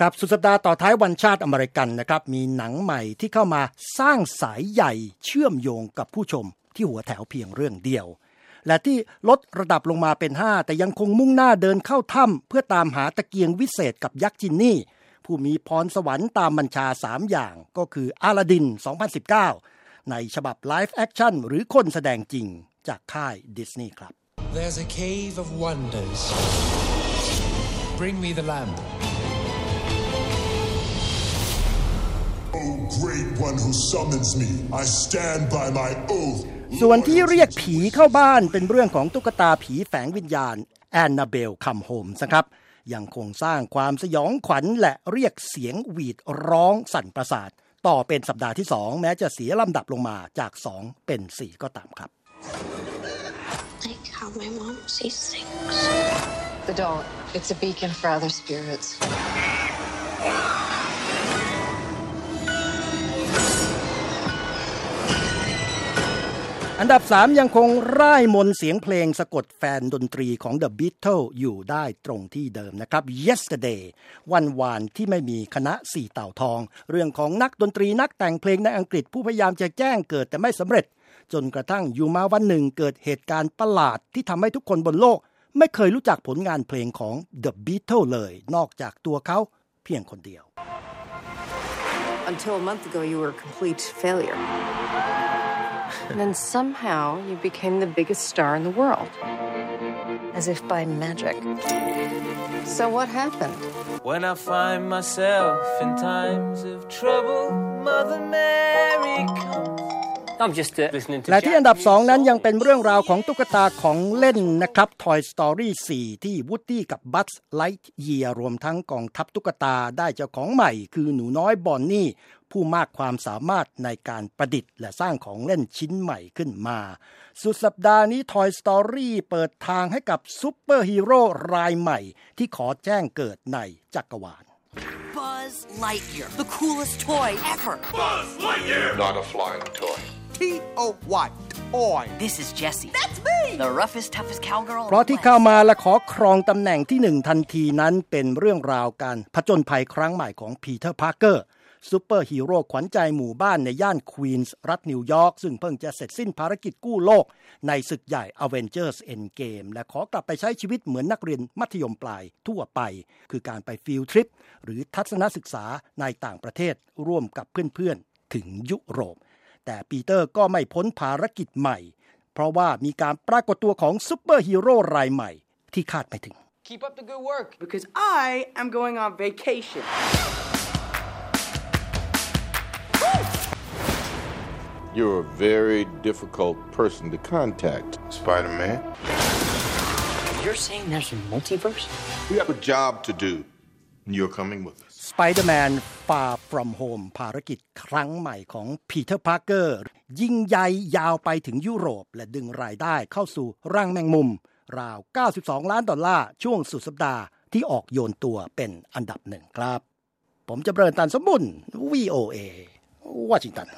ครับสุดสัปดาห์ต่อท้ายวันชาติอเมริกันนะครับมีหนังใหม่ที่เข้ามาสร้างสายใหญ่เชื่อมโยงกับผู้ชมที่หัวแถวเพียงเรื่องเดียว และที่ลดระดับลงมาเป็น 5 แต่ยังคงมุ่งหน้าเดินเข้าถ้ำเพื่อตามหาตะเกียงวิเศษกับยักษ์จินนี่ ผู้มีพรสวรรค์ตามบัญชา 3 อย่างก็คืออาลาดิน 2019 ในฉบับ live action หรือคนแสดงจริงจากค่ายดิสนีย์ครับ There's a cave of wonders. Bring me the lamp. O great one who summons me, I stand by my oath. ส่วนที่เรียกผีเข้าบ้านเป็นเรื่องของตุ๊กตาผีแฝงวิญญาณแอนนาเบลคัมโฮมส์นะครับ ยังคงสร้างความสยองขวัญและเรียกเสียงหวีดร้องสั่นประสาท ต่อเป็นสัปดาห์ที่ 2 แม้จะเสียลำดับลงมาจาก 2 เป็น 4 ก็ตามครับ Like how my mom sees things. The doll, it's a beacon for other spirits. อันดับ 3 ยังคงร่ายมนเสียงเพลงสะกดแฟนดนตรีของ The Beatles อยู่ได้ตรงที่เดิมนะครับ Yesterday วันวานที่ไม่มีคณะสี่เต่าทอง เรื่องของนักดนตรีนักแต่งเพลงในอังกฤษผู้พยายามจะแจ้งเกิดแต่ไม่สำเร็จ จนกระทั่งอยู่มาวันหนึ่งเกิดเหตุการณ์ประหลาดที่ทำให้ทุกคนบนโลก ไม่เคยรู้จักผลงานเพลงของ The Beatles เลย นอกจากตัวเขาเพียงคนเดียว Until a month ago, you were a complete failure. And then somehow you became the biggest star in the world. As if by magic. So what happened? When I find myself in times of trouble, Mother Mary comes. I'm just uh, listening to และที่อันดับ Jack 2นั้นยังเป็นเรื่องราวของตุ๊กตาของเล่นนะครับ Toy Story 4 ที่วูดดี้กับบัสไลท์เยียรวมทั้งกองทัพตุ๊กตาได้เจ้าของใหม่ คือหนูน้อยบอนนี่ ผู้มากความสามารถในการประดิษฐ์ และสร้างของเล่นชิ้นใหม่ขึ้นมา สุดสัปดาห์นี้ Toy Story เปิดทางให้กับซูเปอร์ฮีโร่รายใหม่ ที่ขอแจ้งเกิดในจักรวาล Buzz Lightyear, the coolest toy ever. Not a flying toy. T O Y toy. This is Jessie. That's me. The roughest, toughest cowgirl. เพราะที่เข้ามาและขอครองตำแหน่งที่หนึ่งทันทีนั้นเป็นเรื่องราวการผจญภัยครั้งใหม่ของพีเตอร์พาร์เกอร์ซูเปอร์ฮีโร่ขวัญใจหมู่บ้านในย่านควีนส์รัฐนิวยอร์กซึ่งเพิ่งจะเสร็จสิ้นภารกิจกู้โลก ในศึกใหญ่ Avengers Endgame และขอกลับไปใช้ชีวิตเหมือนนักเรียนมัธยมปลายทั่วไป คือการไป field trip หรือทัศนศึกษาในต่างประเทศร่วมกับเพื่อนๆ ถึงยุโรป แต่ปีเตอร์ก็ไม่พ้นภารกิจใหม่ เพราะว่ามีการปรากฏตัวของซูเปอร์ฮีโร่รายใหม่ที่คาดไม่ถึง Keep up the good work. Because I am going on vacation. You're a very difficult person to contact. Spider Man? You're saying there's a multiverse? We have a job to do, and you're coming with us. Spider-Man Far From Home ภารกิจครั้งใหม่ของพีเตอร์พาร์เกอร์ยิ่งใหญ่ยาวไปถึงยุโรป และดึงรายได้เข้าสู่ร่างแมงมุม ราว 92 ล้านดอลลาร์ ช่วงสุดสัปดาห์ที่ออกโยนตัวเป็นอันดับหนึ่งครับ ผมจำเริญตันสมบุญ VOA วอชิงตัน